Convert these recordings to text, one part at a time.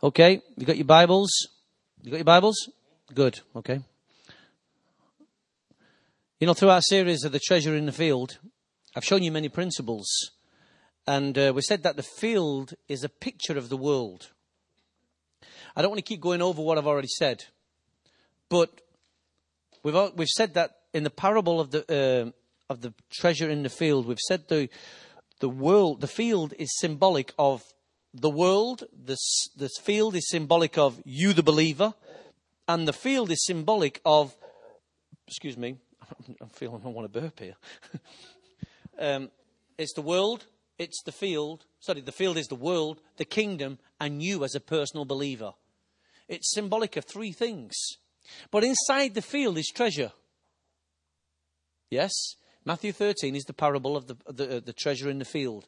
Okay, you got your Bibles? You got your Bibles? Good, okay. You know, through our series of the treasure in the field, I've shown you many principles. And uh, we said that the field is a picture of the world. I don't want to keep going over what I've already said, but we've, we've said that in the parable of the, uh, of the treasure in the field, we've said the, the world, the field is symbolic of the world, this, this field is symbolic of you, the believer, and the field is symbolic of, excuse me, I'm feeling I want to burp here. um, it's the world, it's the field, sorry, the field is the world, the kingdom, and you as a personal believer. It's symbolic of three things. But inside the field is treasure. Yes? Matthew 13 is the parable of the, the, uh, the treasure in the field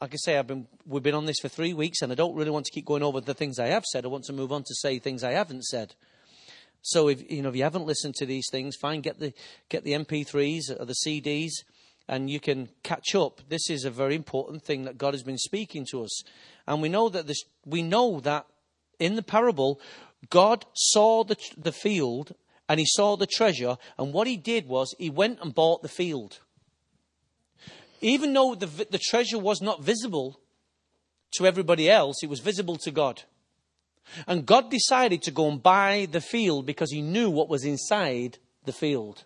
like I say, I've been, we've been on this for three weeks, and I don't really want to keep going over the things I have said. I want to move on to say things I haven't said. So if you know if you haven't listened to these things, fine, get the get the MP3s or the CDs, and you can catch up. This is a very important thing that God has been speaking to us, and we know that this. We know that in the parable, God saw the the field and He saw the treasure, and what He did was He went and bought the field. Even though the, the treasure was not visible to everybody else, it was visible to God. And God decided to go and buy the field because he knew what was inside the field.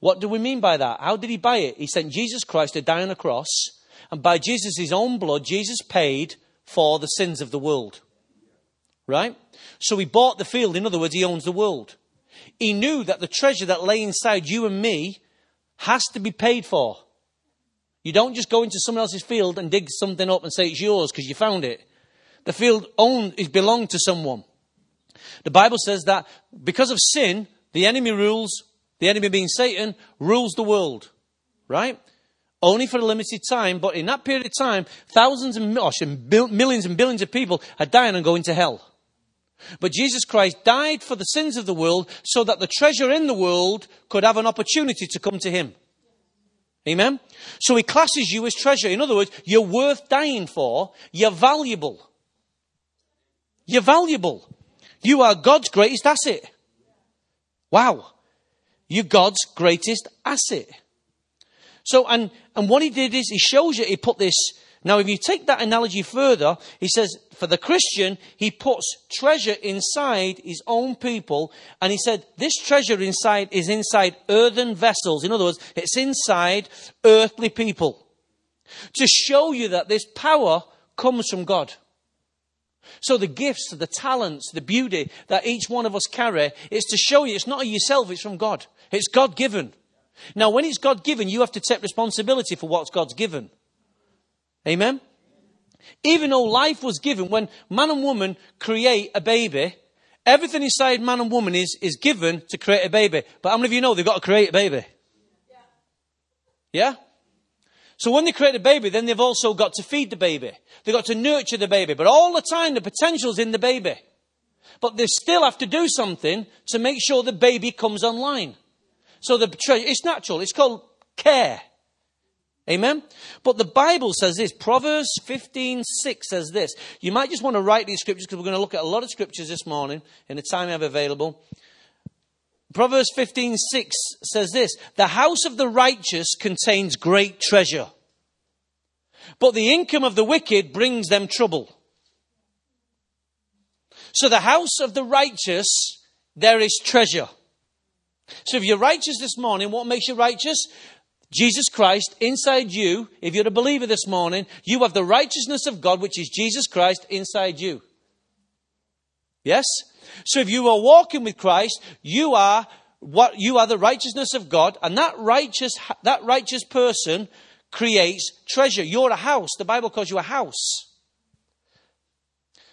What do we mean by that? How did he buy it? He sent Jesus Christ to die on a cross, and by Jesus' own blood, Jesus paid for the sins of the world. Right? So he bought the field. In other words, he owns the world. He knew that the treasure that lay inside you and me has to be paid for. You don't just go into someone else's field and dig something up and say it's yours because you found it. The field owned is belonged to someone. The Bible says that because of sin, the enemy rules, the enemy being Satan, rules the world. Right? Only for a limited time, but in that period of time, thousands and oh, millions and billions of people are dying and going to hell. But Jesus Christ died for the sins of the world so that the treasure in the world could have an opportunity to come to him. Amen? So he classes you as treasure. In other words, you're worth dying for. You're valuable. You're valuable. You are God's greatest asset. Wow. You're God's greatest asset. So, and, and what he did is he shows you, he put this now, if you take that analogy further, he says, for the Christian, he puts treasure inside his own people. And he said, this treasure inside is inside earthen vessels. In other words, it's inside earthly people. To show you that this power comes from God. So the gifts, the talents, the beauty that each one of us carry is to show you it's not yourself, it's from God. It's God given. Now, when it's God given, you have to take responsibility for what God's given. Amen? Even though life was given, when man and woman create a baby, everything inside man and woman is, is given to create a baby. But how many of you know they've got to create a baby? Yeah? So when they create a baby, then they've also got to feed the baby. They've got to nurture the baby. But all the time, the potential's in the baby. But they still have to do something to make sure the baby comes online. So the, it's natural. It's called care. Amen? But the Bible says this. Proverbs 15, 6 says this. You might just want to write these scriptures because we're going to look at a lot of scriptures this morning in the time I have available. Proverbs 15, 6 says this. The house of the righteous contains great treasure, but the income of the wicked brings them trouble. So the house of the righteous, there is treasure. So if you're righteous this morning, what makes you righteous? Jesus Christ inside you, if you're a believer this morning, you have the righteousness of God, which is Jesus Christ inside you. Yes? So if you are walking with Christ, you are what you are the righteousness of God, and that righteous that righteous person creates treasure. You're a house. The Bible calls you a house.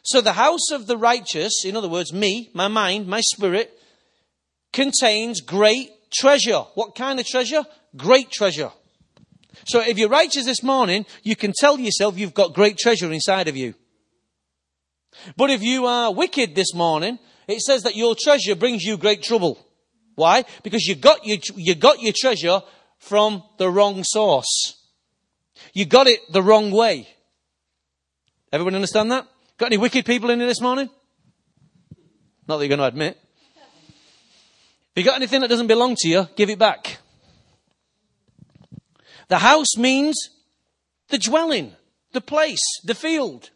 So the house of the righteous, in other words, me, my mind, my spirit, contains great treasure. What kind of treasure? Great treasure. So if you're righteous this morning, you can tell yourself you've got great treasure inside of you. But if you are wicked this morning, it says that your treasure brings you great trouble. Why? Because you got your, you got your treasure from the wrong source. You got it the wrong way. Everyone understand that? Got any wicked people in here this morning? Not that you're going to admit. If you got anything that doesn't belong to you, give it back. The house means the dwelling, the place, the field.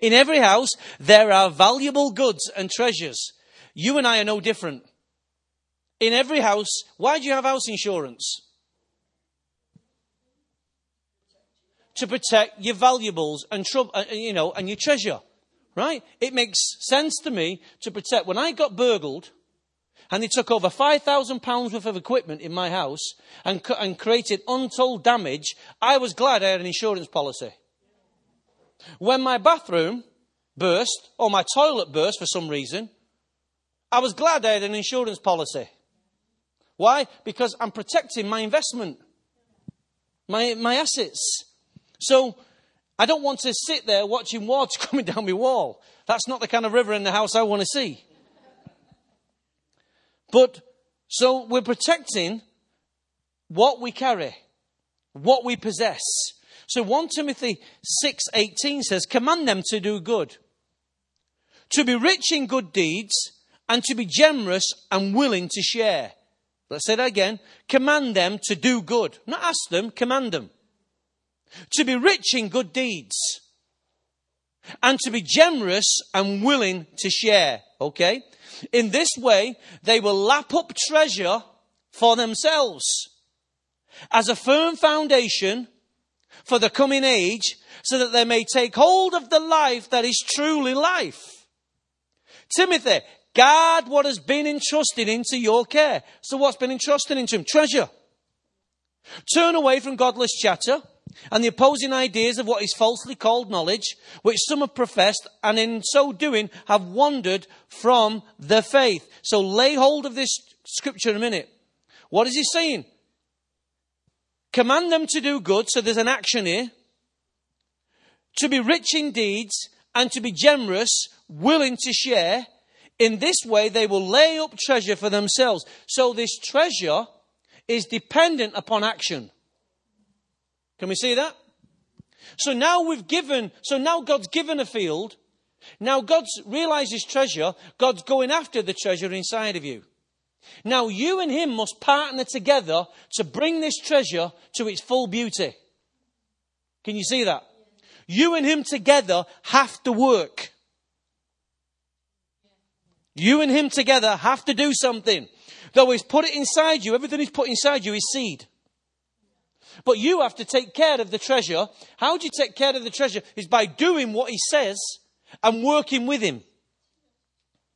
In every house, there are valuable goods and treasures. You and I are no different. In every house, why do you have house insurance? To protect your valuables and trouble, uh, you know, and your treasure, right? It makes sense to me to protect. When I got burgled, and they took over £5,000 worth of equipment in my house and, and created untold damage, I was glad I had an insurance policy. When my bathroom burst, or my toilet burst for some reason, I was glad I had an insurance policy. Why? Because I'm protecting my investment, my, my assets. So I don't want to sit there watching water coming down my wall. That's not the kind of river in the house I want to see. But so we're protecting what we carry, what we possess. So 1 Timothy 6:18 says, "Command them to do good, to be rich in good deeds, and to be generous and willing to share." Let's say that again. Command them to do good. Not ask them, command them. To be rich in good deeds. And to be generous and willing to share. Okay? In this way, they will lap up treasure for themselves as a firm foundation for the coming age so that they may take hold of the life that is truly life. Timothy, guard what has been entrusted into your care. So what's been entrusted into him? Treasure. Turn away from godless chatter and the opposing ideas of what is falsely called knowledge, which some have professed, and in so doing have wandered from the faith. So lay hold of this scripture in a minute. What is he saying? Command them to do good, so there's an action here. To be rich in deeds and to be generous, willing to share. In this way, they will lay up treasure for themselves. So this treasure is dependent upon action. Can we see that? So now we've given, so now God's given a field. Now God's realized his treasure. God's going after the treasure inside of you. Now you and him must partner together to bring this treasure to its full beauty. Can you see that? You and him together have to work. You and him together have to do something. Though he's put it inside you, everything he's put inside you is seed. But you have to take care of the treasure. How do you take care of the treasure? Is by doing what he says and working with him.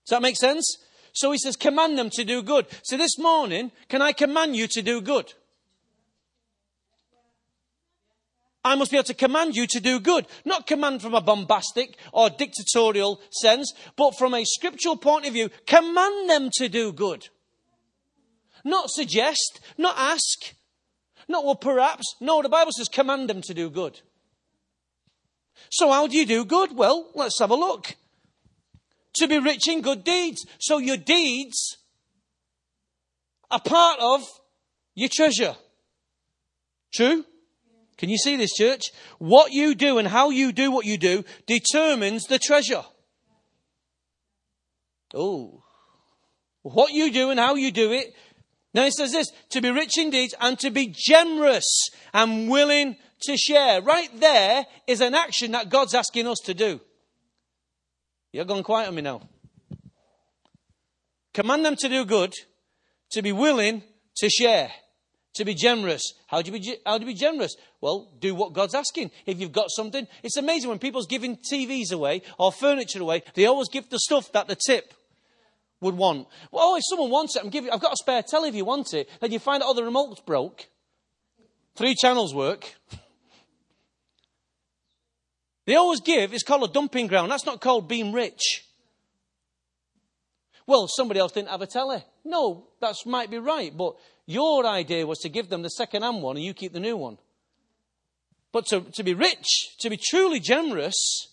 Does that make sense? So he says, command them to do good. So this morning, can I command you to do good? I must be able to command you to do good. Not command from a bombastic or dictatorial sense, but from a scriptural point of view, command them to do good. Not suggest, not ask, no, well, perhaps. No, the Bible says command them to do good. So, how do you do good? Well, let's have a look. To be rich in good deeds. So, your deeds are part of your treasure. True? Can you see this, church? What you do and how you do what you do determines the treasure. Oh. What you do and how you do it now he says this, to be rich in deeds and to be generous and willing to share. Right there is an action that God's asking us to do. You're going quiet on me now. Command them to do good, to be willing to share, to be generous. How do you be, how do you be generous? Well, do what God's asking. If you've got something, it's amazing when people's giving TVs away or furniture away, they always give the stuff that the tip would want. Well, if someone wants it, I'm giving, I've got a spare telly if you want it. Then you find out, oh, the remote's broke. Three channels work. They always give, it's called a dumping ground. That's not called being rich. Well, somebody else didn't have a telly. No, that might be right, but your idea was to give them the second hand one and you keep the new one. But to, to be rich, to be truly generous,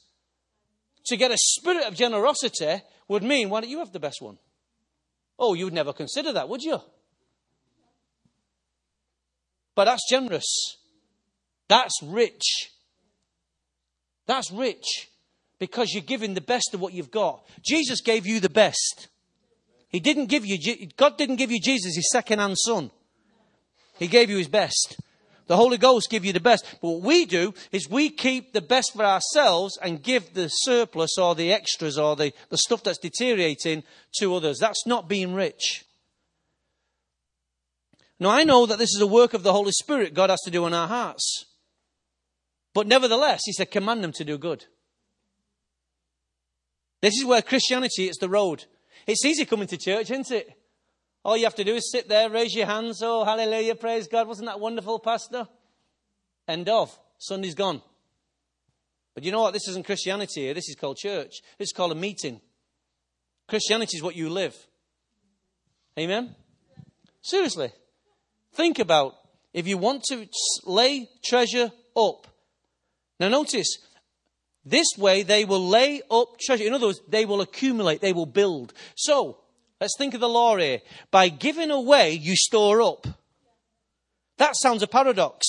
to get a spirit of generosity, would mean, why don't you have the best one? Oh, you would never consider that, would you? But that's generous. That's rich. That's rich. because you're giving the best of what you've got. Jesus gave you the best. He didn't give you, God didn't give you Jesus, his second hand son. He gave you his best. The Holy Ghost give you the best. But what we do is we keep the best for ourselves and give the surplus or the extras or the, the stuff that's deteriorating to others. That's not being rich. Now, I know that this is a work of the Holy Spirit God has to do in our hearts. But nevertheless, He said, command them to do good. This is where Christianity is the road. It's easy coming to church, isn't it? All you have to do is sit there, raise your hands. Oh, hallelujah, praise God. Wasn't that wonderful, Pastor? End of. Sunday's gone. But you know what? This isn't Christianity here. This is called church. This is called a meeting. Christianity is what you live. Amen? Seriously. Think about if you want to lay treasure up. Now, notice, this way they will lay up treasure. In other words, they will accumulate, they will build. So, let's think of the law here. By giving away, you store up. That sounds a paradox.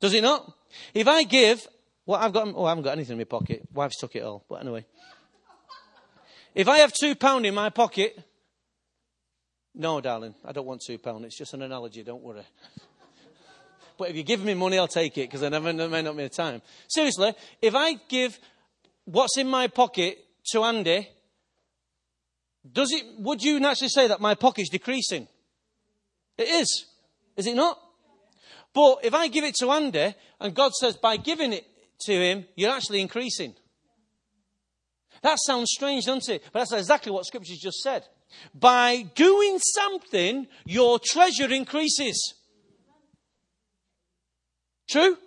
Does it not? If I give, what I've got, oh, I haven't got anything in my pocket. Wife's took it all. But anyway. If I have two pound in my pocket, no, darling, I don't want two pound. It's just an analogy. Don't worry. But if you give me money, I'll take it because I never may not have time. Seriously, if I give what's in my pocket to Andy, does it? Would you naturally say that my pocket's decreasing? It is, is it not? But if I give it to Andy, and God says by giving it to him, you're actually increasing. That sounds strange, doesn't it? But that's exactly what Scripture's just said. By doing something, your treasure increases. True?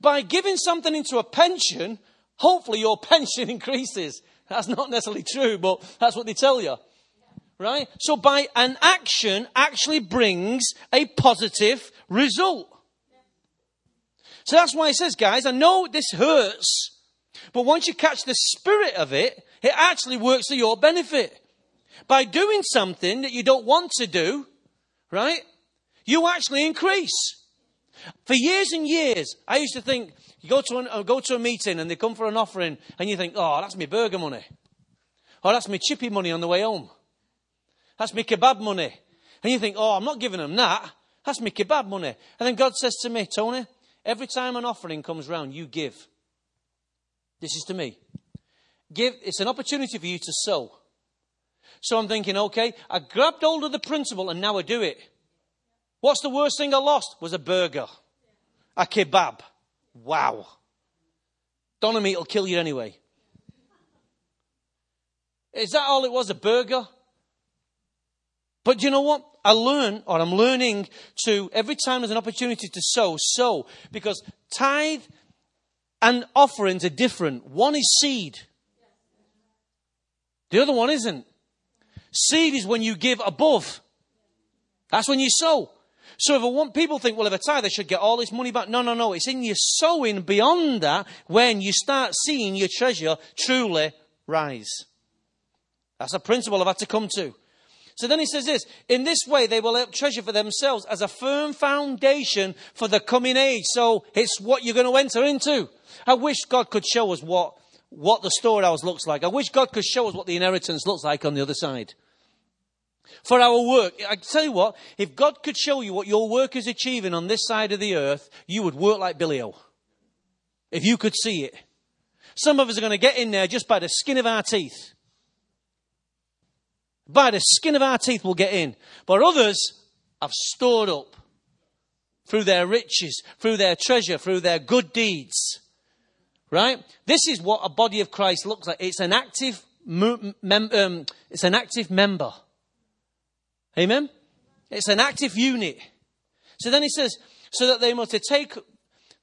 By giving something into a pension, hopefully your pension increases. That's not necessarily true, but that's what they tell you. Right? So by an action actually brings a positive result. So that's why he says, guys, I know this hurts, but once you catch the spirit of it, it actually works to your benefit. By doing something that you don't want to do, right, you actually increase. For years and years, I used to think, you go to, an, uh, go to a meeting and they come for an offering, and you think, oh, that's my burger money. Or that's my chippy money on the way home. That's my kebab money. And you think, oh, I'm not giving them that. That's my kebab money. And then God says to me, Tony, every time an offering comes round, you give. This is to me. Give, it's an opportunity for you to sow. So I'm thinking, okay, I grabbed hold of the principle and now I do it. What's the worst thing I lost? Was a burger. A kebab. Wow. Meat will kill you anyway. Is that all it was? A burger? But you know what? I learn, or I'm learning to, every time there's an opportunity to sow, sow. Because tithe and offerings are different. One is seed. The other one isn't. Seed is when you give above. That's when you sow. So if want people think, well, if I tithe, I should get all this money back. No, no, no. It's in your sowing beyond that when you start seeing your treasure truly rise. That's a principle I've had to come to. So then he says this In this way, they will have treasure for themselves as a firm foundation for the coming age. So it's what you're going to enter into. I wish God could show us what, what the storehouse looks like. I wish God could show us what the inheritance looks like on the other side for our work. I tell you what, if God could show you what your work is achieving on this side of the earth, you would work like Billy O. If you could see it. Some of us are going to get in there just by the skin of our teeth. By the skin of our teeth, we'll get in. But others have stored up through their riches, through their treasure, through their good deeds. Right? This is what a body of Christ looks like. It's an active, mem- um, it's an active member. Amen? It's an active unit. So then he says, so that they must take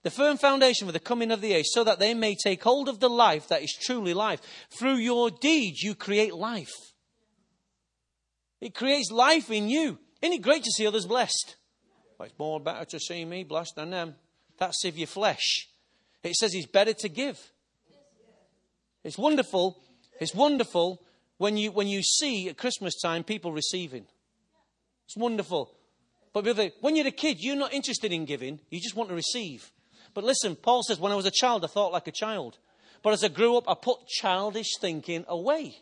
the firm foundation for the coming of the age, so that they may take hold of the life that is truly life. Through your deeds, you create life. It creates life in you. Isn't it great to see others blessed? Well, it's more better to see me blessed than them. That's if your flesh. It says it's better to give. It's wonderful. It's wonderful when you, when you see at Christmas time people receiving. It's wonderful. But when you're a kid, you're not interested in giving, you just want to receive. But listen, Paul says, when I was a child, I thought like a child. But as I grew up, I put childish thinking away.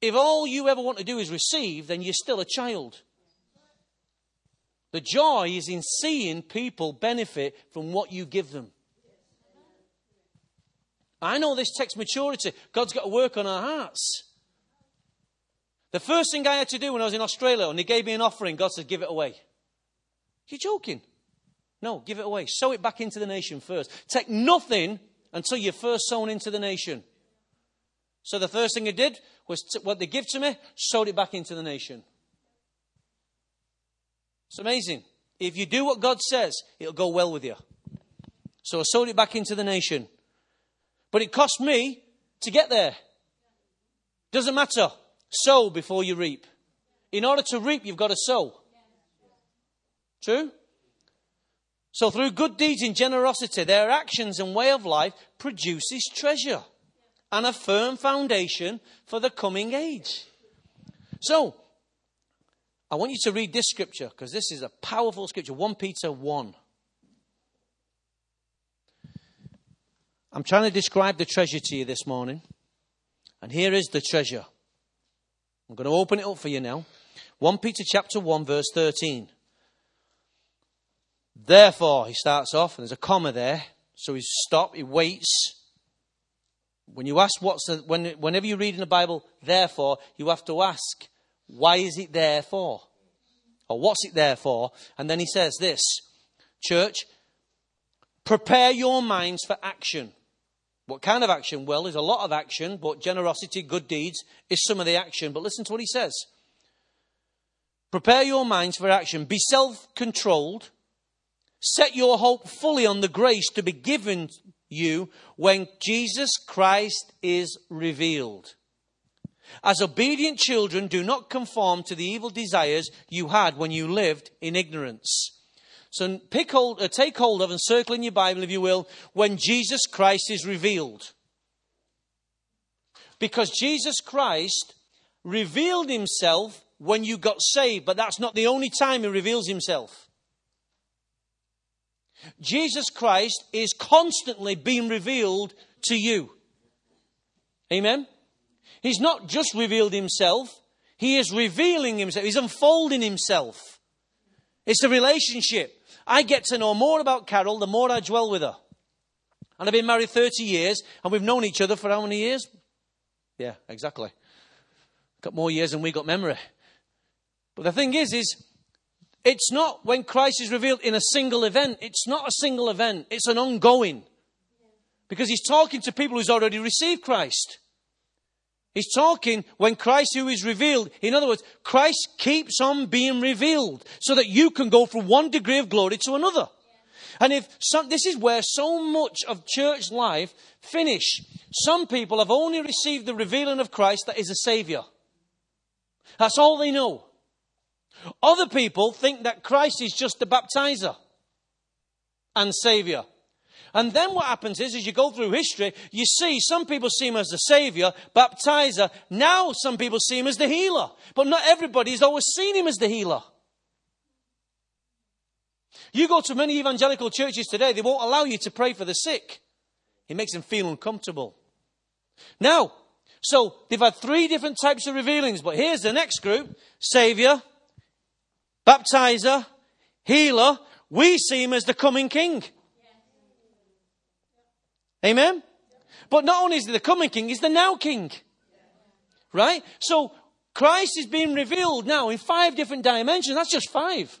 If all you ever want to do is receive, then you're still a child. The joy is in seeing people benefit from what you give them. I know this takes maturity. God's got to work on our hearts. The first thing I had to do when I was in Australia, and they gave me an offering, God said, give it away. You're joking. No, give it away. Sow it back into the nation first. Take nothing until you're first sown into the nation. So the first thing I did was t- what they give to me, sowed it back into the nation. It's amazing. If you do what God says, it'll go well with you. So I sowed it back into the nation. But it cost me to get there. Doesn't matter. Sow before you reap. In order to reap, you've got to sow. True? So through good deeds and generosity, their actions and way of life produces treasure and a firm foundation for the coming age. So, I want you to read this scripture because this is a powerful scripture 1 Peter 1. I'm trying to describe the treasure to you this morning. And here is the treasure. I'm going to open it up for you now. 1 Peter chapter 1 verse 13. Therefore, he starts off, and there's a comma there. So he stops, he waits. When you ask what's the, when, whenever you read in the Bible, therefore, you have to ask, why is it there for? Or what's it there for? And then he says this, church, prepare your minds for action. What kind of action? Well, there's a lot of action, but generosity, good deeds is some of the action. But listen to what he says. Prepare your minds for action. Be self controlled. Set your hope fully on the grace to be given you when Jesus Christ is revealed. As obedient children, do not conform to the evil desires you had when you lived in ignorance. So pick hold, uh, take hold of and circle in your Bible, if you will, when Jesus Christ is revealed. Because Jesus Christ revealed himself when you got saved, but that's not the only time he reveals himself. Jesus Christ is constantly being revealed to you. Amen? He's not just revealed himself, he is revealing himself, he's unfolding himself. It's a relationship. I get to know more about Carol the more I dwell with her. And I've been married 30 years, and we've known each other for how many years? Yeah, exactly. Got more years than we got memory. But the thing is, is it's not when Christ is revealed in a single event. It's not a single event. It's an ongoing. Because he's talking to people who's already received Christ. He's talking when Christ who is revealed. In other words, Christ keeps on being revealed so that you can go from one degree of glory to another. And if some, this is where so much of church life finish. Some people have only received the revealing of Christ that is a savior. That's all they know. Other people think that Christ is just the baptizer and savior. And then what happens is, as you go through history, you see some people see him as the savior, baptizer. Now some people see him as the healer. But not everybody has always seen him as the healer. You go to many evangelical churches today, they won't allow you to pray for the sick. It makes them feel uncomfortable. Now, so they've had three different types of revealings, but here's the next group Savior, Baptizer, Healer. We see him as the coming King. Amen? But not only is he the coming king, he's the now king. Right? So Christ is being revealed now in five different dimensions. That's just five.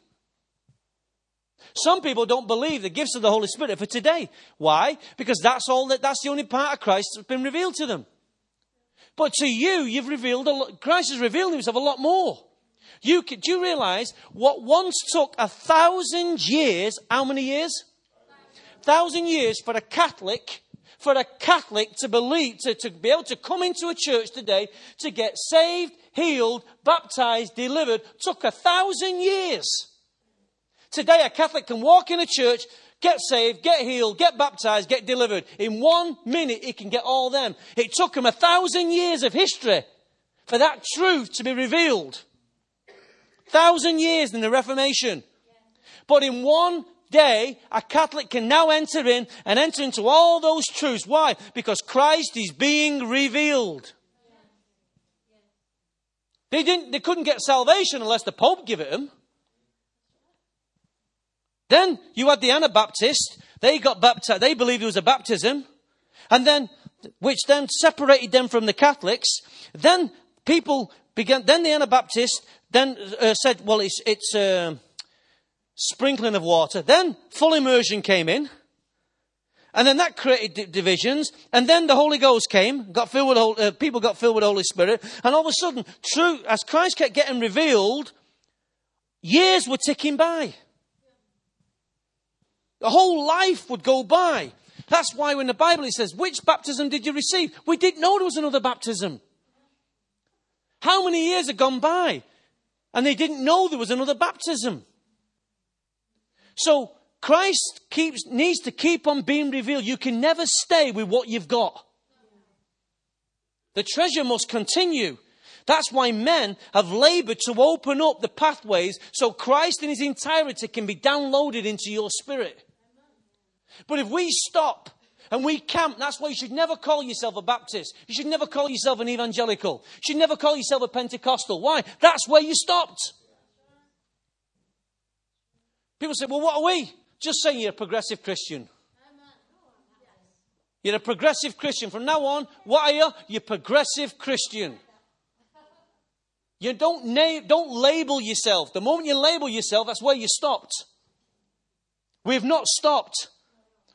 Some people don't believe the gifts of the Holy Spirit for today. Why? Because that's all that, that's the only part of Christ that's been revealed to them. But to you, you've revealed lot, Christ has revealed himself a lot more. You, do you realize what once took a thousand years, how many years? Thousand years for a Catholic for a Catholic to believe, to, to be able to come into a church today to get saved, healed, baptized, delivered, took a thousand years. Today, a Catholic can walk in a church, get saved, get healed, get baptized, get delivered. In one minute, he can get all them. It took him a thousand years of history for that truth to be revealed. Thousand years in the Reformation. But in one day, a Catholic can now enter in and enter into all those truths. Why? Because Christ is being revealed. They, didn't, they couldn't get salvation unless the Pope gave it them. Then you had the Anabaptists. They got baptized. They believed it was a baptism. And then, which then separated them from the Catholics. Then people began, then the Anabaptists then uh, said, well, it's, it's uh, sprinkling of water. Then full immersion came in. And then that created divisions. And then the Holy Ghost came, got filled with, uh, people got filled with the Holy Spirit. And all of a sudden, true, as Christ kept getting revealed, years were ticking by. The whole life would go by. That's why when the Bible it says, which baptism did you receive? We didn't know there was another baptism. How many years had gone by? And they didn't know there was another baptism. So Christ keeps, needs to keep on being revealed. You can never stay with what you've got. The treasure must continue. That's why men have labored to open up the pathways so Christ in his entirety can be downloaded into your spirit. But if we stop and we camp, that's why you should never call yourself a Baptist. You should never call yourself an evangelical. You should never call yourself a Pentecostal. Why? That's where you stopped. People say, well, what are we? Just saying you're a progressive Christian. You're a progressive Christian. From now on, what are you? You're a progressive Christian. You don't, na- don't label yourself. The moment you label yourself, that's where you stopped. We've not stopped.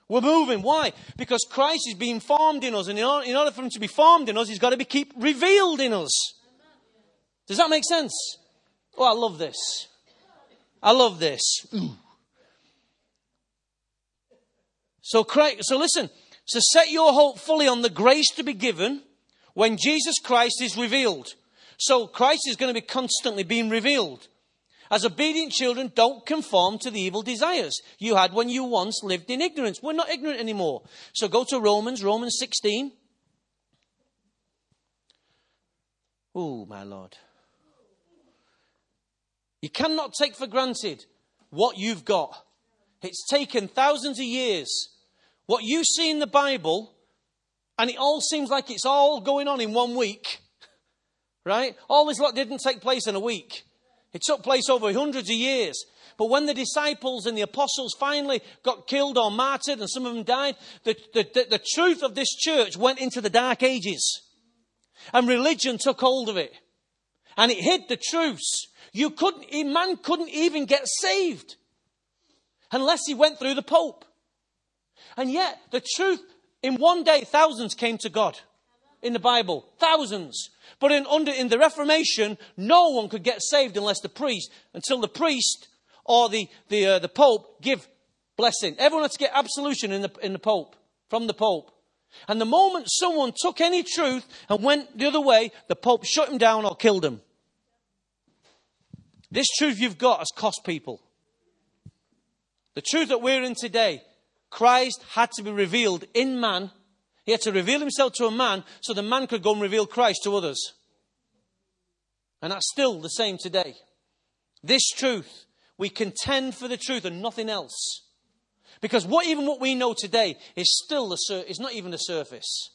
We're moving. Why? Because Christ is being formed in us. And in order, in order for him to be formed in us, he's got to be keep revealed in us. Does that make sense? Oh, I love this. I love this. So, so listen. So set your hope fully on the grace to be given when Jesus Christ is revealed. So Christ is going to be constantly being revealed. As obedient children, don't conform to the evil desires you had when you once lived in ignorance. We're not ignorant anymore. So go to Romans, Romans 16. Oh, my Lord. You cannot take for granted what you've got. It's taken thousands of years. What you see in the Bible, and it all seems like it's all going on in one week, right? All this lot didn't take place in a week. It took place over hundreds of years. But when the disciples and the apostles finally got killed or martyred, and some of them died, the, the, the, the truth of this church went into the dark ages. And religion took hold of it. And it hid the truths. You couldn't, man couldn't even get saved unless he went through the Pope. And yet, the truth, in one day, thousands came to God in the Bible. Thousands. But in, under, in the Reformation, no one could get saved unless the priest, until the priest or the, the, uh, the Pope give blessing. Everyone had to get absolution in the, in the Pope, from the Pope. And the moment someone took any truth and went the other way, the Pope shut him down or killed him. This truth you've got has cost people. The truth that we're in today, Christ had to be revealed in man he had to reveal himself to a man so the man could go and reveal Christ to others. And that's still the same today. This truth, we contend for the truth and nothing else. Because what even what we know today is still the sur- is not even the surface.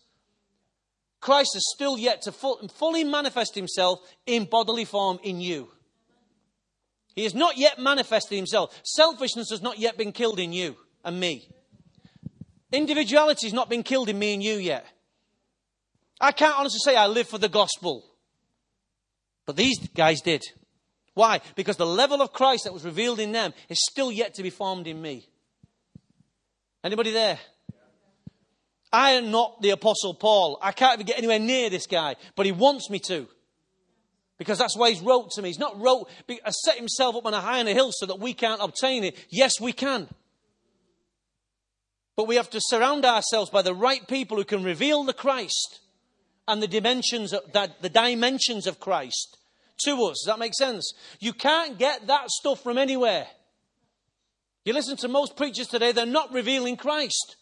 Christ has still yet to full, fully manifest himself in bodily form in you. He has not yet manifested himself. Selfishness has not yet been killed in you and me. Individuality has not been killed in me and you yet. I can't honestly say I live for the gospel. But these guys did. Why? Because the level of Christ that was revealed in them is still yet to be formed in me. Anybody there? I am not the apostle Paul. I can't even get anywhere near this guy, but he wants me to. Because that's why he's wrote to me. He's not wrote, uh, set himself up on a high on a hill so that we can't obtain it. Yes, we can. But we have to surround ourselves by the right people who can reveal the Christ and the dimensions of, that, the dimensions of Christ to us. Does that make sense? You can't get that stuff from anywhere. You listen to most preachers today, they're not revealing Christ.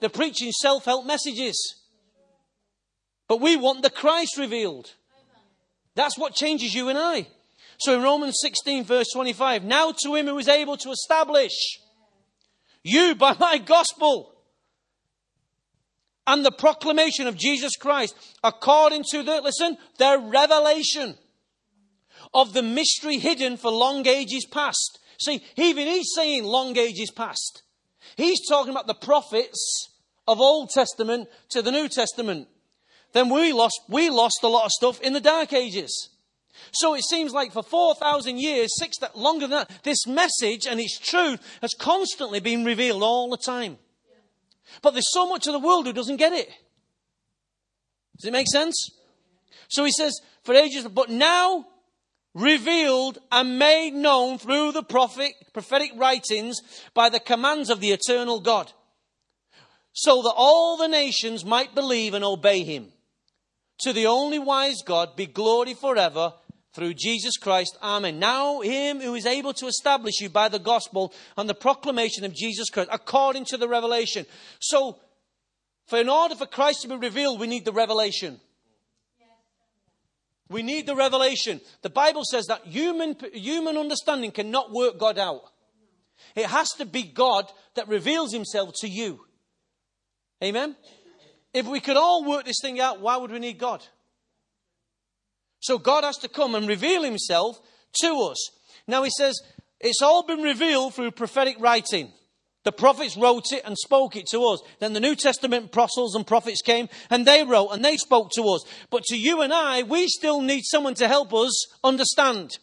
They're preaching self help messages. But we want the Christ revealed. That's what changes you and I. So in Romans 16, verse 25, now to him who is able to establish you by my gospel and the proclamation of Jesus Christ according to the, listen, the revelation of the mystery hidden for long ages past. See, even he's saying long ages past. He's talking about the prophets of Old Testament to the New Testament. Then we lost, we lost a lot of stuff in the Dark Ages. So it seems like for 4,000 years, six longer than that, this message and its truth has constantly been revealed all the time. But there's so much of the world who doesn't get it. Does it make sense? So he says, for ages, but now revealed and made known through the prophet, prophetic writings by the commands of the eternal God, so that all the nations might believe and obey him. To the only wise God be glory forever through Jesus Christ. Amen. Now, him who is able to establish you by the gospel and the proclamation of Jesus Christ, according to the revelation. So, for in order for Christ to be revealed, we need the revelation. We need the revelation. The Bible says that human, human understanding cannot work God out. It has to be God that reveals himself to you. Amen? If we could all work this thing out, why would we need God? So God has to come and reveal himself to us. Now he says, it's all been revealed through prophetic writing. The prophets wrote it and spoke it to us. Then the New Testament apostles and prophets came and they wrote and they spoke to us. But to you and I, we still need someone to help us understand.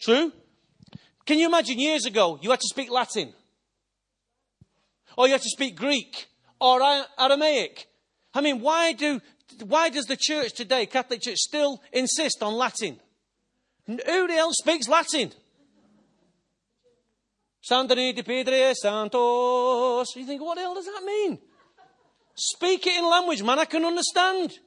True? Can you imagine years ago you had to speak Latin? Or you had to speak Greek or Aramaic? I mean, why do why does the church today, Catholic Church, still insist on Latin? Who else speaks Latin? Santani di Pedre Santos. You think, what the hell does that mean? Speak it in language, man, I can understand.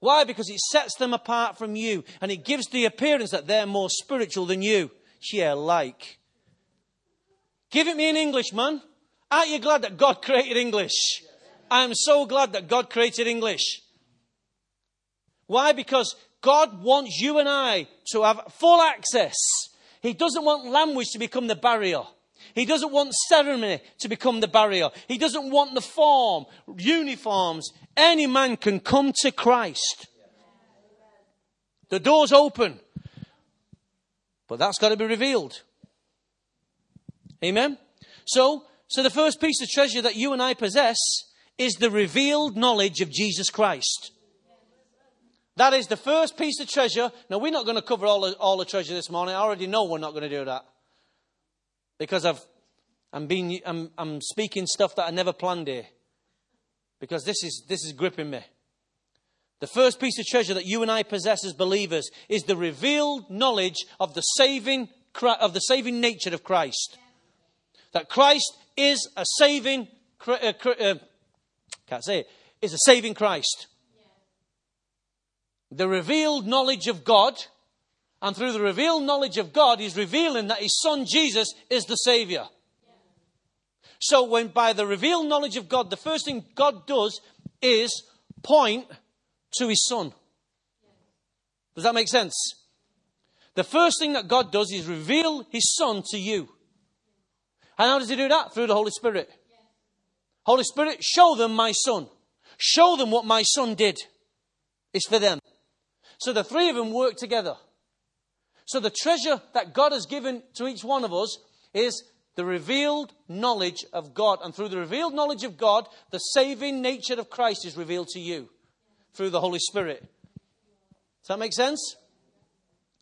Why? Because it sets them apart from you and it gives the appearance that they're more spiritual than you. Yeah, like. Give it me in English, man. Aren't you glad that God created English? I am so glad that God created English. Why? Because God wants you and I to have full access. He doesn't want language to become the barrier. He doesn't want ceremony to become the barrier. He doesn't want the form, uniforms. Any man can come to Christ. The door's open. But that's got to be revealed. Amen? So, so the first piece of treasure that you and I possess is the revealed knowledge of Jesus Christ. That is the first piece of treasure. Now, we're not going to cover all the, all the treasure this morning. I already know we're not going to do that. Because I've, I'm, being, I'm, I'm speaking stuff that I never planned here. Because this is, this is gripping me. The first piece of treasure that you and I possess as believers is the revealed knowledge of the saving, of the saving nature of Christ. That Christ is a saving, uh, uh, can't say it, is a saving Christ the revealed knowledge of God. And through the revealed knowledge of God, He's revealing that His Son Jesus is the Savior. So, when by the revealed knowledge of God, the first thing God does is point to His Son. Does that make sense? The first thing that God does is reveal His Son to you. And how does He do that? Through the Holy Spirit. Holy Spirit, show them my Son. Show them what my Son did. It's for them. So the three of them work together. So the treasure that God has given to each one of us is the revealed knowledge of God. And through the revealed knowledge of God, the saving nature of Christ is revealed to you through the Holy Spirit. Does that make sense?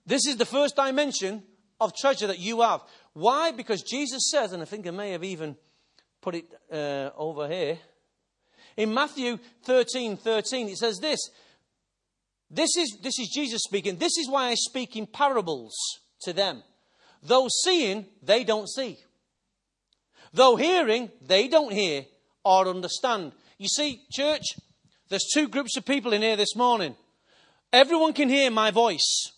This is the first dimension of treasure that you have. Why? Because Jesus says, and I think I may have even put it uh, over here. In Matthew 13 13, it says this this is, this is Jesus speaking. This is why I speak in parables to them. Though seeing, they don't see. Though hearing, they don't hear or understand. You see, church, there's two groups of people in here this morning. Everyone can hear my voice.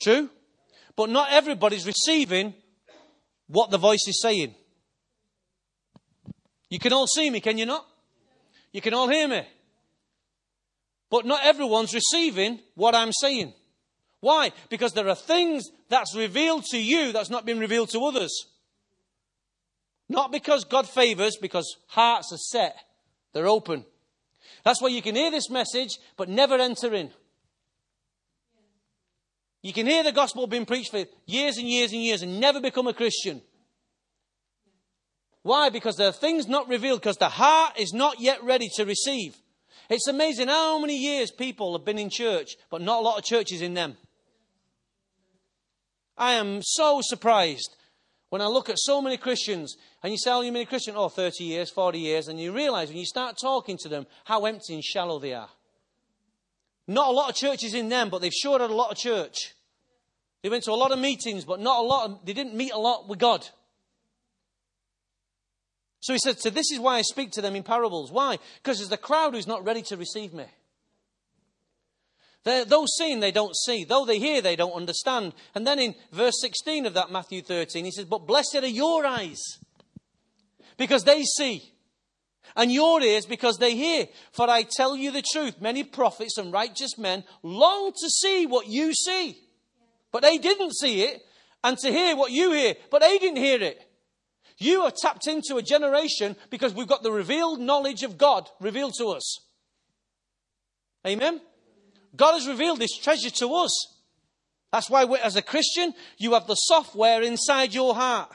True? But not everybody's receiving what the voice is saying. You can all see me, can you not? You can all hear me. But not everyone's receiving what I'm saying. Why? Because there are things that's revealed to you that's not been revealed to others. Not because God favors, because hearts are set. They're open. That's why you can hear this message, but never enter in. You can hear the gospel being preached for years and years and years and never become a Christian. Why? Because are things not revealed, because the heart is not yet ready to receive. It's amazing how many years people have been in church, but not a lot of churches in them. I am so surprised when I look at so many Christians, and you say, Oh, you many Christian? Oh, 30 years, 40 years, and you realize when you start talking to them how empty and shallow they are. Not a lot of churches in them, but they've sure had a lot of church. They went to a lot of meetings, but not a lot. Of, they didn't meet a lot with God. So he said, So this is why I speak to them in parables. Why? Because there's the crowd who's not ready to receive me. They're, though seeing, they don't see. Though they hear, they don't understand. And then in verse 16 of that Matthew 13, he says, But blessed are your eyes, because they see, and your ears, because they hear. For I tell you the truth, many prophets and righteous men long to see what you see, but they didn't see it, and to hear what you hear, but they didn't hear it. You are tapped into a generation because we've got the revealed knowledge of God revealed to us. Amen? God has revealed this treasure to us. That's why, as a Christian, you have the software inside your heart.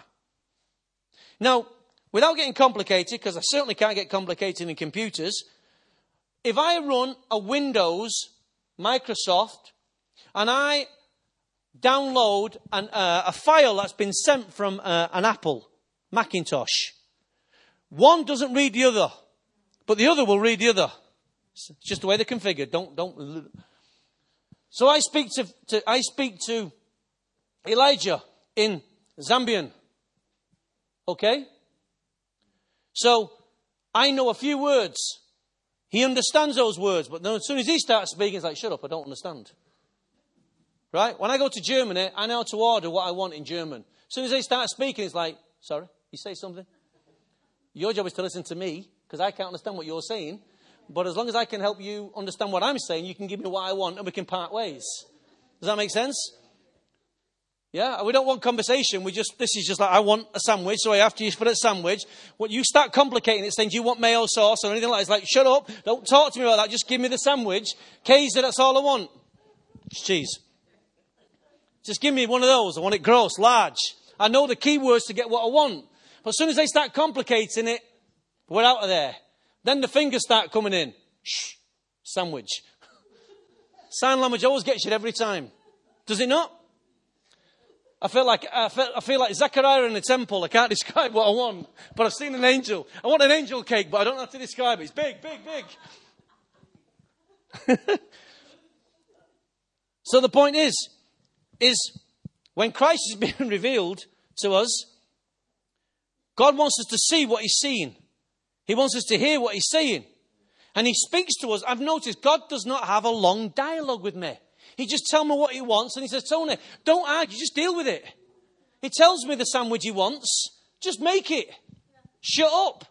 Now, without getting complicated, because I certainly can't get complicated in computers, if I run a Windows, Microsoft, and I download an, uh, a file that's been sent from uh, an Apple Macintosh, one doesn't read the other, but the other will read the other. It's just the way they're configured. Don't, don't. So I speak to, to, I speak to Elijah in Zambian. Okay? So I know a few words. He understands those words, but then as soon as he starts speaking, it's like, shut up, I don't understand. Right? When I go to Germany, I know to order what I want in German. As soon as they start speaking, it's like, sorry, you say something? Your job is to listen to me, because I can't understand what you're saying. But as long as I can help you understand what I'm saying, you can give me what I want and we can part ways. Does that make sense? Yeah, we don't want conversation. We just, this is just like, I want a sandwich, so after you put a sandwich, what you start complicating it, saying, do you want mayo sauce or anything like that? It's like, shut up, don't talk to me about that, just give me the sandwich. Kaiser, that's all I want. cheese. Just give me one of those. I want it gross, large. I know the key words to get what I want. But as soon as they start complicating it, we're out of there. Then the fingers start coming in. Shh, sandwich. Sign language always gets you every time. Does it not? I feel like I feel, I feel like Zechariah in the temple. I can't describe what I want, but I've seen an angel. I want an angel cake, but I don't know how to describe it. It's big, big, big. so the point is, is when Christ is being revealed to us, God wants us to see what He's seeing. He wants us to hear what he's saying. And he speaks to us. I've noticed God does not have a long dialogue with me. He just tells me what he wants and he says, Tony, don't argue, just deal with it. He tells me the sandwich he wants, just make it. Shut up.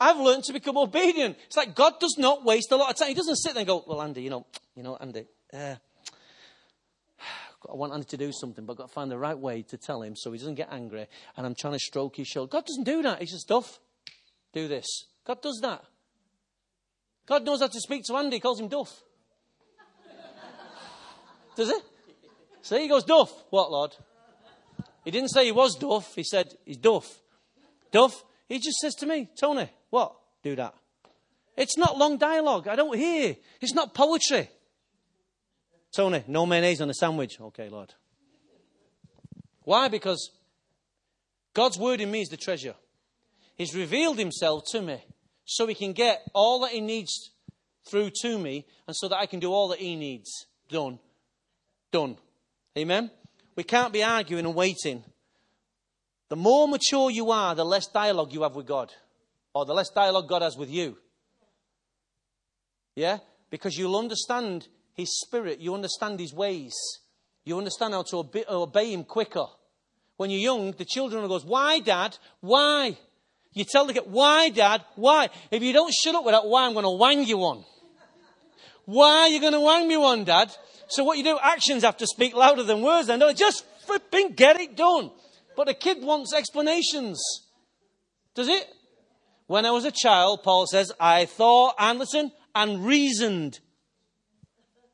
I've learned to become obedient. It's like God does not waste a lot of time. He doesn't sit there and go, well, Andy, you know, you know, Andy, uh, I want Andy to do something, but I've got to find the right way to tell him so he doesn't get angry. And I'm trying to stroke his shoulder. God doesn't do that. He says, Duff, do this. God does that. God knows how to speak to Andy, he calls him Duff. Does he? See, he goes, Duff. What, Lord? He didn't say he was Duff, he said he's Duff. Duff, he just says to me, Tony, what? Do that. It's not long dialogue. I don't hear. It's not poetry. Tony, no mayonnaise on the sandwich. Okay, Lord. Why? Because God's word in me is the treasure. He's revealed himself to me so he can get all that he needs through to me and so that I can do all that he needs done. Done. Amen? We can't be arguing and waiting. The more mature you are, the less dialogue you have with God, or the less dialogue God has with you. Yeah? Because you'll understand His Spirit, you understand His ways, you understand how to obey, Him quicker. When you're young, the children goes, Why, Dad? Why? You tell the kid, why, Dad? Why? If you don't shut up with that why, I'm going to wang you one. Why are you going to wang me one, Dad? So what you do, actions have to speak louder than words. Then, no, just flipping get it done. But a kid wants explanations. Does it? When I was a child, Paul says, I thought and listen and reasoned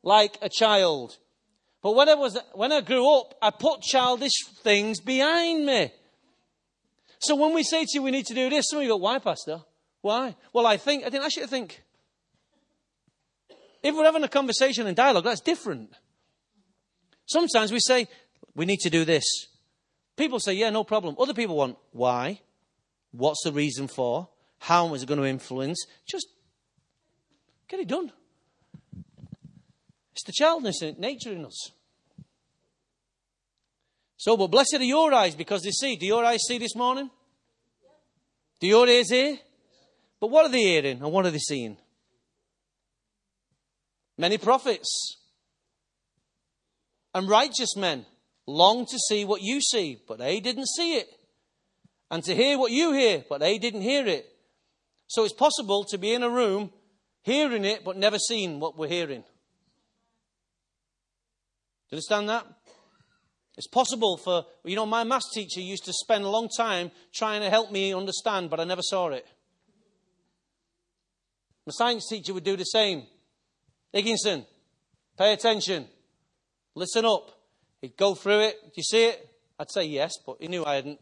like a child. But when I was when I grew up, I put childish things behind me. So when we say to you we need to do this, some of you go, Why, Pastor? Why? Well, I think I didn't ask you to think. If we're having a conversation and dialogue, that's different. Sometimes we say, we need to do this. People say, yeah, no problem. Other people want, why? What's the reason for? How is it going to influence? Just get it done. It's the childness in nature in us. So, but blessed are your eyes because they see. Do your eyes see this morning? Do your ears hear? But what are they hearing and what are they seeing? Many prophets and righteous men long to see what you see, but they didn't see it. And to hear what you hear, but they didn't hear it. So it's possible to be in a room hearing it, but never seeing what we're hearing. Do you understand that? It's possible for, you know, my maths teacher used to spend a long time trying to help me understand, but I never saw it. My science teacher would do the same. Dickinson, pay attention. Listen up. He'd go through it. Do you see it? I'd say yes, but he knew I hadn't.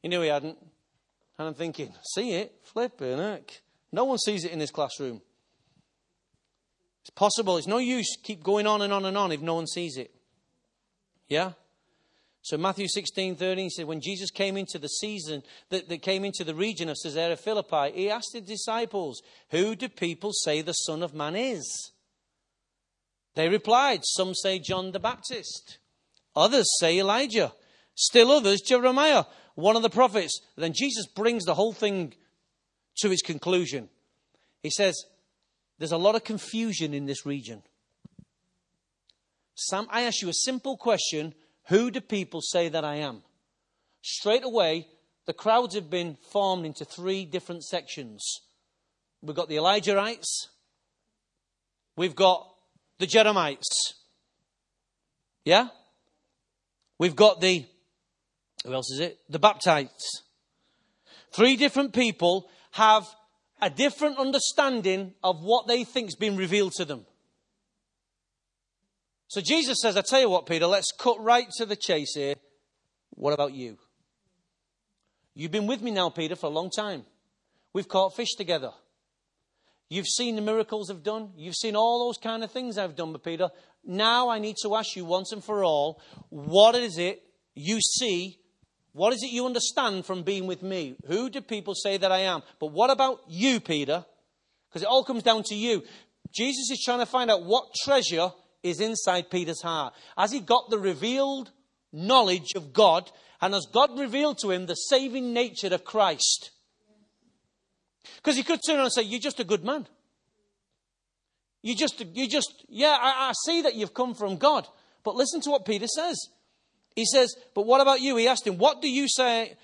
He knew he hadn't. And I'm thinking, see it? Flipping heck. No one sees it in this classroom. It's possible. It's no use keep going on and on and on if no one sees it. Yeah? So Matthew 16, 13 he said, when Jesus came into the season, that, that came into the region of Caesarea Philippi, he asked his disciples, who do people say the Son of Man is? They replied, some say John the Baptist. Others say Elijah. Still others, Jeremiah, one of the prophets. Then Jesus brings the whole thing to its conclusion. He says, there's a lot of confusion in this region. Sam, I ask you a simple question who do people say that I am? Straight away, the crowds have been formed into three different sections. We've got the Elijahites, we've got the Jeremites. Yeah? We've got the, who else is it? The Baptites. Three different people have a different understanding of what they think's been revealed to them. So Jesus says, I tell you what, Peter, let's cut right to the chase here. What about you? You've been with me now, Peter, for a long time. We've caught fish together. You've seen the miracles I've done. You've seen all those kind of things I've done, but Peter, now I need to ask you once and for all, what is it you see? What is it you understand from being with me? Who do people say that I am? But what about you, Peter? Because it all comes down to you. Jesus is trying to find out what treasure is inside Peter's heart. As he got the revealed knowledge of God, and as God revealed to him the saving nature of Christ. Because he could turn around and say, You're just a good man. You just, you just, yeah, I, I see that you've come from God. But listen to what Peter says. He says, But what about you? He asked him, What do you say?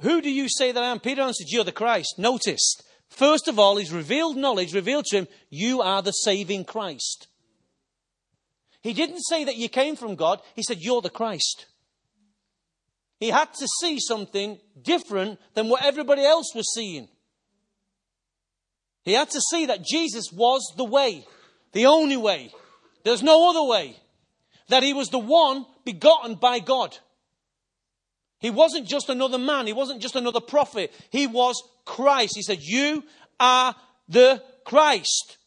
Who do you say that I am? Peter answered, You're the Christ. Notice, first of all, his revealed knowledge revealed to him, You are the saving Christ. He didn't say that you came from God, he said, You're the Christ. He had to see something different than what everybody else was seeing. He had to see that Jesus was the way, the only way. There's no other way. That he was the one begotten by God. He wasn't just another man. He wasn't just another prophet. He was Christ. He said, You are the Christ.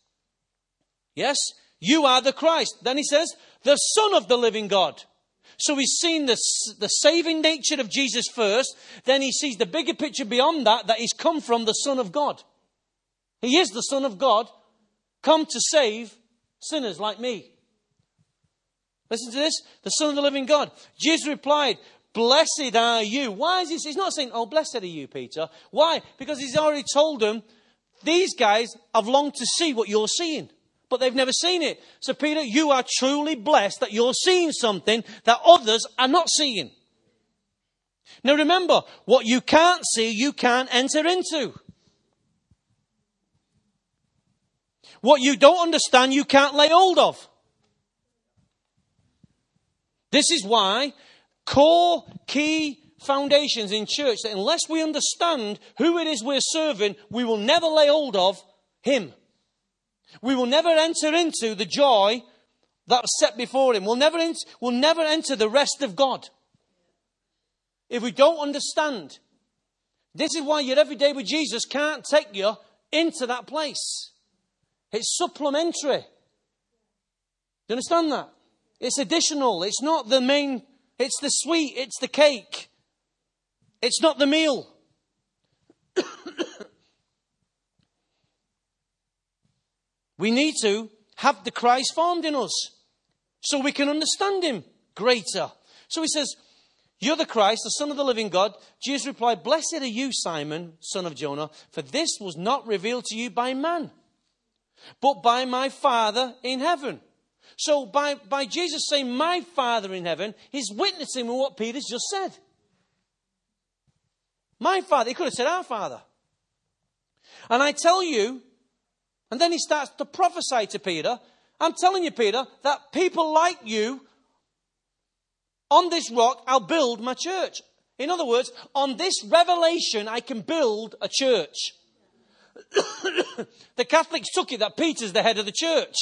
Yes? You are the Christ. Then he says, the Son of the living God. So he's seen the, the saving nature of Jesus first, then he sees the bigger picture beyond that, that he's come from the Son of God. He is the Son of God, come to save sinners like me. Listen to this the Son of the living God. Jesus replied, Blessed are you. Why is he? He's not saying, Oh, blessed are you, Peter. Why? Because he's already told them, These guys have longed to see what you're seeing but they've never seen it. So, Peter, you are truly blessed that you're seeing something that others are not seeing. Now, remember, what you can't see, you can't enter into. What you don't understand, you can't lay hold of. This is why core, key, foundations in church that unless we understand who it is we're serving, we will never lay hold of Him. We will never enter into the joy that was set before Him. We'll never, ent- we'll never enter the rest of God. If we don't understand, this is why your everyday with Jesus can't take you into that place. It's supplementary. Do you understand that? It's additional. It's not the main, it's the sweet, it's the cake. It's not the meal. we need to have the Christ formed in us so we can understand him greater. So he says, You're the Christ, the Son of the living God. Jesus replied, Blessed are you, Simon, son of Jonah, for this was not revealed to you by man, but by my Father in heaven. So by, by Jesus saying, My Father in heaven, he's witnessing what Peter's just said. My Father. He could have said, Our Father. And I tell you, and then he starts to prophesy to Peter. I'm telling you, Peter, that people like you, on this rock, I'll build my church. In other words, on this revelation, I can build a church. the Catholics took it that Peter's the head of the church.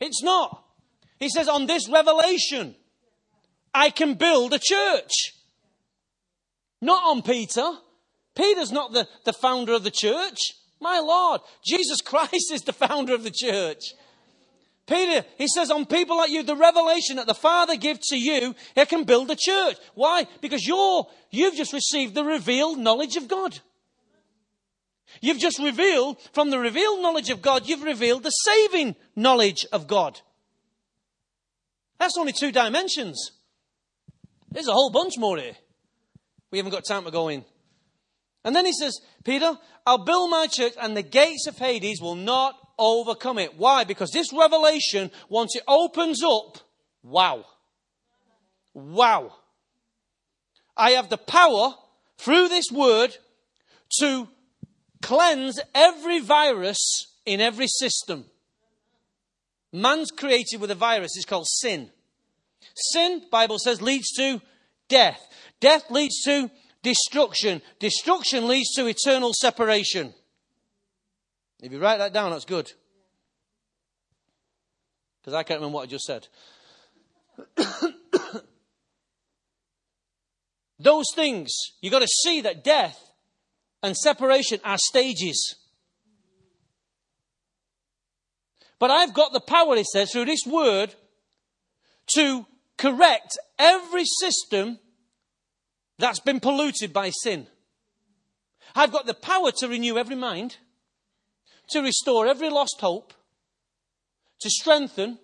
It's not. He says, on this revelation, I can build a church. Not on Peter. Peter's not the, the founder of the church. My Lord, Jesus Christ is the founder of the church. Peter, he says, on people like you, the revelation that the Father gives to you, it can build a church. Why? Because you're, you've just received the revealed knowledge of God. You've just revealed, from the revealed knowledge of God, you've revealed the saving knowledge of God. That's only two dimensions. There's a whole bunch more here. We haven't got time to go in. And then he says, Peter, I'll build my church and the gates of Hades will not overcome it. Why? Because this revelation, once it opens up, wow. Wow. I have the power through this word to cleanse every virus in every system. Man's created with a virus. It's called sin. Sin, Bible says, leads to death. Death leads to destruction. Destruction leads to eternal separation. If you write that down, that's good. Because I can't remember what I just said. Those things, you've got to see that death and separation are stages. But I've got the power, he says, through this word to correct every system that's been polluted by sin. I've got the power to renew every mind, to restore every lost hope, to strengthen,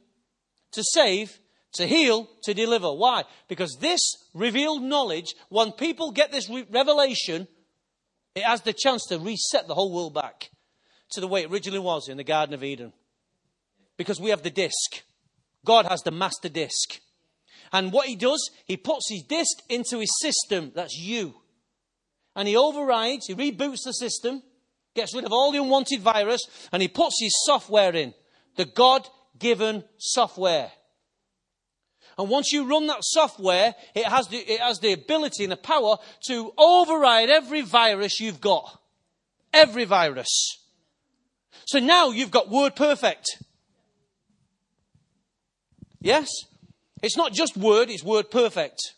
to save, to heal, to deliver. Why? Because this revealed knowledge, when people get this re- revelation, it has the chance to reset the whole world back to the way it originally was in the Garden of Eden. Because we have the disc. God has the master disc. And what he does, he puts his disc into his system. That's you. And he overrides, he reboots the system, gets rid of all the unwanted virus, and he puts his software in. The God given software. And once you run that software, it has, the, it has the ability and the power to override every virus you've got. Every virus. So now you've got Word Perfect. Yes? It's not just Word, it's Word Perfect.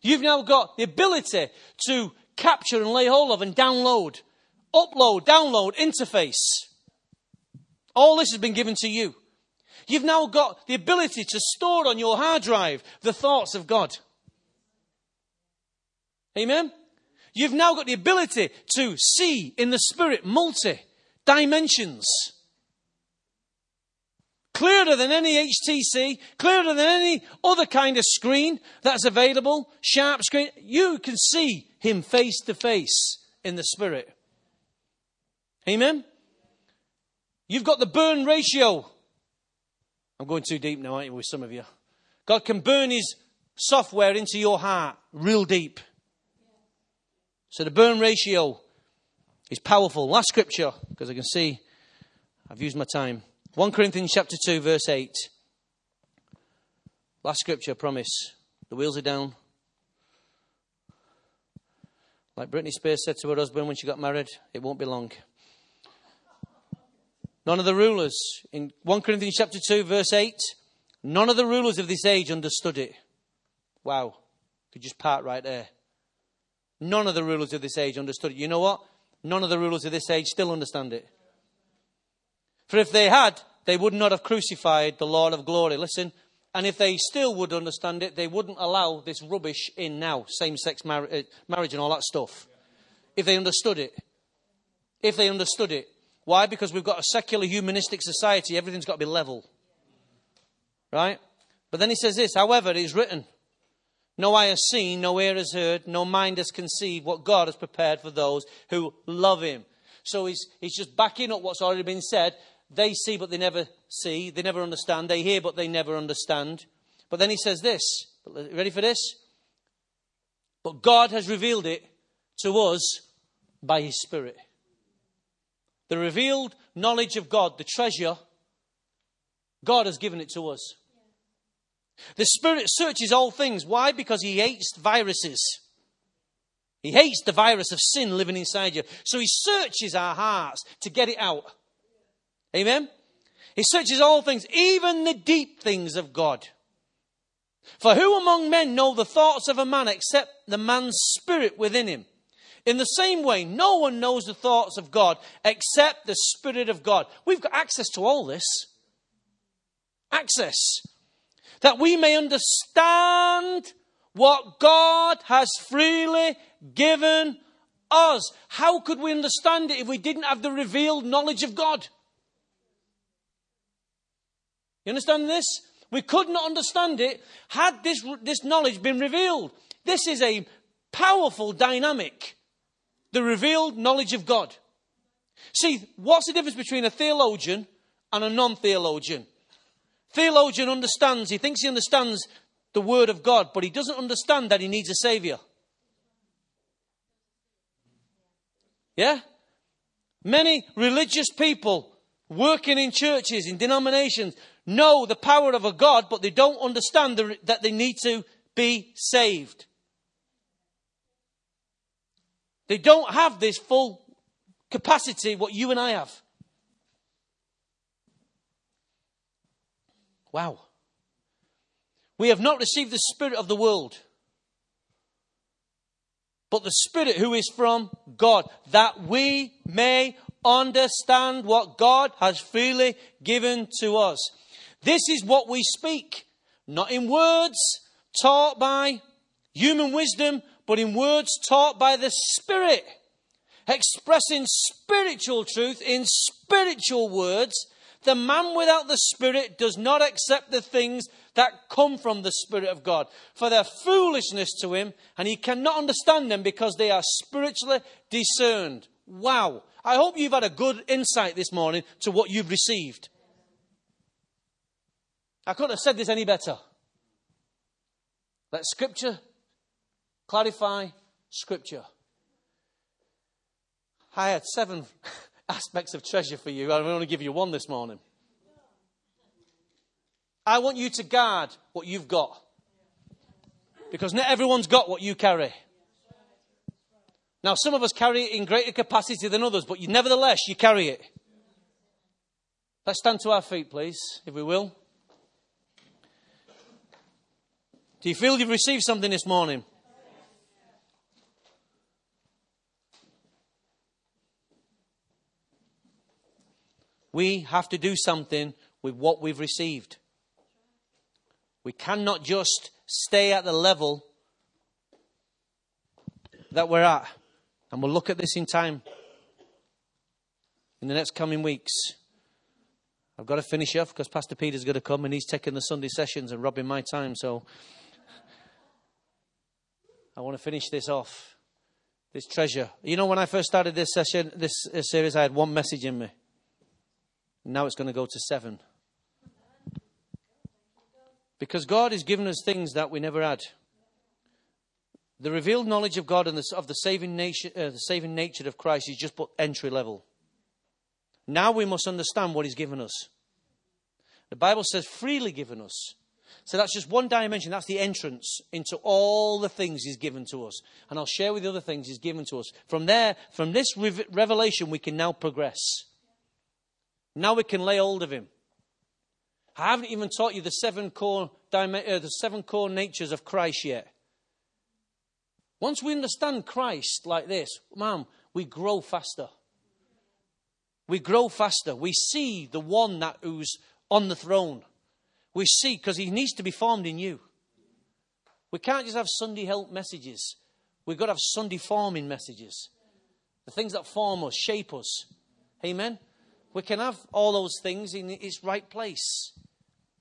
You've now got the ability to capture and lay hold of and download, upload, download, interface. All this has been given to you. You've now got the ability to store on your hard drive the thoughts of God. Amen? You've now got the ability to see in the spirit multi dimensions. Clearer than any HTC, clearer than any other kind of screen that's available, sharp screen. You can see him face to face in the spirit. Amen? You've got the burn ratio I'm going too deep now, aren't you, with some of you? God can burn His software into your heart real deep. So the burn ratio is powerful. Last scripture, because I can see I've used my time. 1 Corinthians chapter 2, verse 8. Last scripture, promise. The wheels are down. Like Britney Spears said to her husband when she got married, it won't be long. None of the rulers, in 1 Corinthians chapter 2, verse 8, none of the rulers of this age understood it. Wow. Could just part right there. None of the rulers of this age understood it. You know what? None of the rulers of this age still understand it. For if they had, they would not have crucified the Lord of glory. Listen, and if they still would understand it, they wouldn't allow this rubbish in now same sex mar- uh, marriage and all that stuff. If they understood it. If they understood it. Why? Because we've got a secular humanistic society, everything's got to be level. Right? But then he says this, however, it is written, no eye has seen, no ear has heard, no mind has conceived what God has prepared for those who love him. So he's, he's just backing up what's already been said. They see, but they never see. They never understand. They hear, but they never understand. But then he says this. Ready for this? But God has revealed it to us by his Spirit. The revealed knowledge of God, the treasure, God has given it to us. The Spirit searches all things. Why? Because he hates viruses. He hates the virus of sin living inside you. So he searches our hearts to get it out. Amen? He searches all things, even the deep things of God. For who among men know the thoughts of a man except the man's spirit within him? In the same way, no one knows the thoughts of God except the Spirit of God. We've got access to all this. Access. That we may understand what God has freely given us. How could we understand it if we didn't have the revealed knowledge of God? You understand this? We could not understand it had this, this knowledge been revealed. This is a powerful dynamic. The revealed knowledge of God. See, what's the difference between a theologian and a non theologian? Theologian understands, he thinks he understands the Word of God, but he doesn't understand that he needs a Savior. Yeah? Many religious people working in churches, in denominations, know the power of a God, but they don't understand the, that they need to be saved. They don't have this full capacity, what you and I have. Wow. We have not received the Spirit of the world, but the Spirit who is from God, that we may understand what God has freely given to us. This is what we speak, not in words taught by human wisdom, but in words taught by the Spirit, expressing spiritual truth in spiritual words. The man without the Spirit does not accept the things that come from the Spirit of God, for they're foolishness to him, and he cannot understand them because they are spiritually discerned. Wow. I hope you've had a good insight this morning to what you've received. I couldn't have said this any better. Let Scripture clarify Scripture. I had seven aspects of treasure for you. I'm to give you one this morning. I want you to guard what you've got. Because not everyone's got what you carry. Now, some of us carry it in greater capacity than others, but you, nevertheless, you carry it. Let's stand to our feet, please, if we will. Do you feel you've received something this morning? We have to do something with what we've received. We cannot just stay at the level that we're at. And we'll look at this in time in the next coming weeks. I've got to finish off because Pastor Peter's going to come and he's taking the Sunday sessions and robbing my time. So I want to finish this off. This treasure. You know, when I first started this session, this uh, series, I had one message in me. Now it's going to go to seven. Because God has given us things that we never had. The revealed knowledge of God and the, of the saving, nature, uh, the saving nature of Christ is just but entry level. Now we must understand what He's given us. The Bible says freely given us. So that's just one dimension. That's the entrance into all the things He's given to us. And I'll share with you other things He's given to us. From there, from this revelation, we can now progress. Now we can lay hold of Him. I haven't even taught you the seven core, uh, the seven core natures of Christ yet. Once we understand Christ like this, ma'am, we grow faster. We grow faster. We see the one that who's on the throne. We see because he needs to be formed in you. We can't just have Sunday help messages. We've got to have Sunday forming messages. The things that form us, shape us. Amen. We can have all those things in its right place.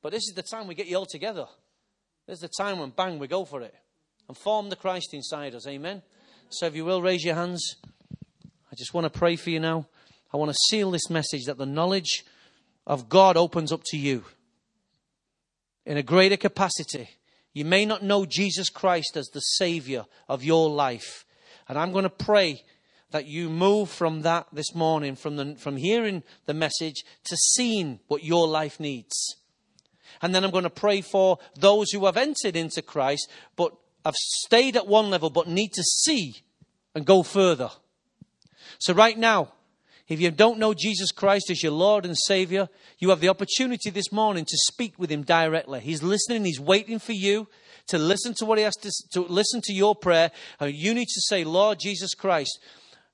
But this is the time we get you all together. This is the time when bang, we go for it. And form the Christ inside us. Amen. So if you will raise your hands, I just want to pray for you now. I want to seal this message that the knowledge of God opens up to you in a greater capacity. You may not know Jesus Christ as the Savior of your life. And I'm going to pray that you move from that this morning, from, the, from hearing the message to seeing what your life needs. And then I'm going to pray for those who have entered into Christ, but have stayed at one level, but need to see and go further. So right now, if you don't know Jesus Christ as your Lord and Savior, you have the opportunity this morning to speak with Him directly. He's listening, He's waiting for you to listen to what He has to, to listen to your prayer. And you need to say, Lord Jesus Christ,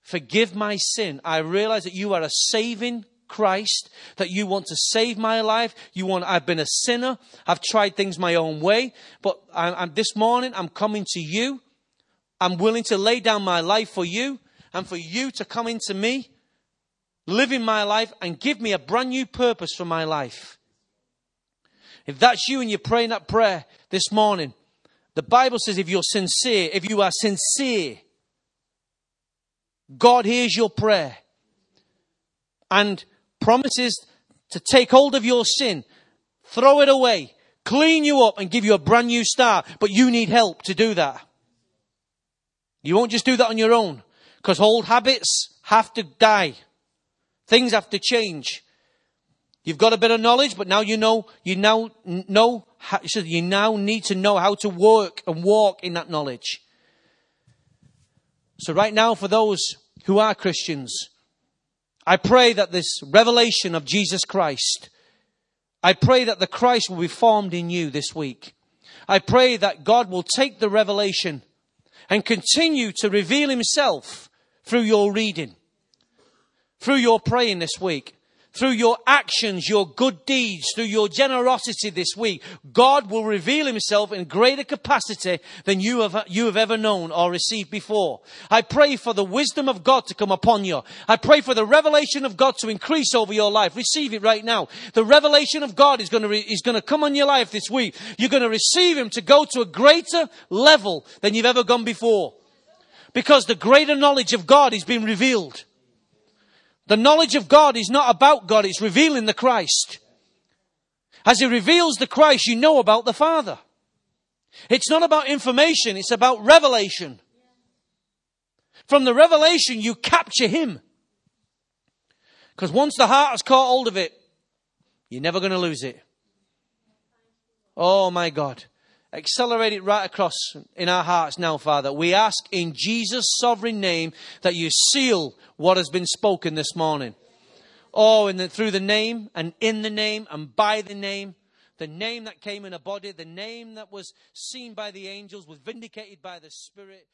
forgive my sin. I realize that you are a saving Christ, that you want to save my life. You want, I've been a sinner. I've tried things my own way. But I, I'm, this morning, I'm coming to you. I'm willing to lay down my life for you and for you to come into me live in my life and give me a brand new purpose for my life. If that's you and you're praying that prayer this morning, the Bible says if you're sincere, if you are sincere, God hears your prayer and promises to take hold of your sin, throw it away, clean you up and give you a brand new start. But you need help to do that. You won't just do that on your own because old habits have to die. Things have to change. You've got a bit of knowledge, but now you know, you now know, you now need to know how to work and walk in that knowledge. So right now, for those who are Christians, I pray that this revelation of Jesus Christ, I pray that the Christ will be formed in you this week. I pray that God will take the revelation and continue to reveal himself through your reading through your praying this week, through your actions, your good deeds, through your generosity this week, God will reveal himself in greater capacity than you have, you have ever known or received before. I pray for the wisdom of God to come upon you. I pray for the revelation of God to increase over your life. Receive it right now. The revelation of God is going to, re, is going to come on your life this week. You're going to receive him to go to a greater level than you've ever gone before. Because the greater knowledge of God is being revealed. The knowledge of God is not about God, it's revealing the Christ. As He reveals the Christ, you know about the Father. It's not about information, it's about revelation. From the revelation, you capture Him. Because once the heart has caught hold of it, you're never going to lose it. Oh my God. Accelerate it right across in our hearts now, Father. We ask in Jesus' sovereign name that you seal what has been spoken this morning. Oh, and through the name and in the name and by the name, the name that came in a body, the name that was seen by the angels, was vindicated by the Spirit.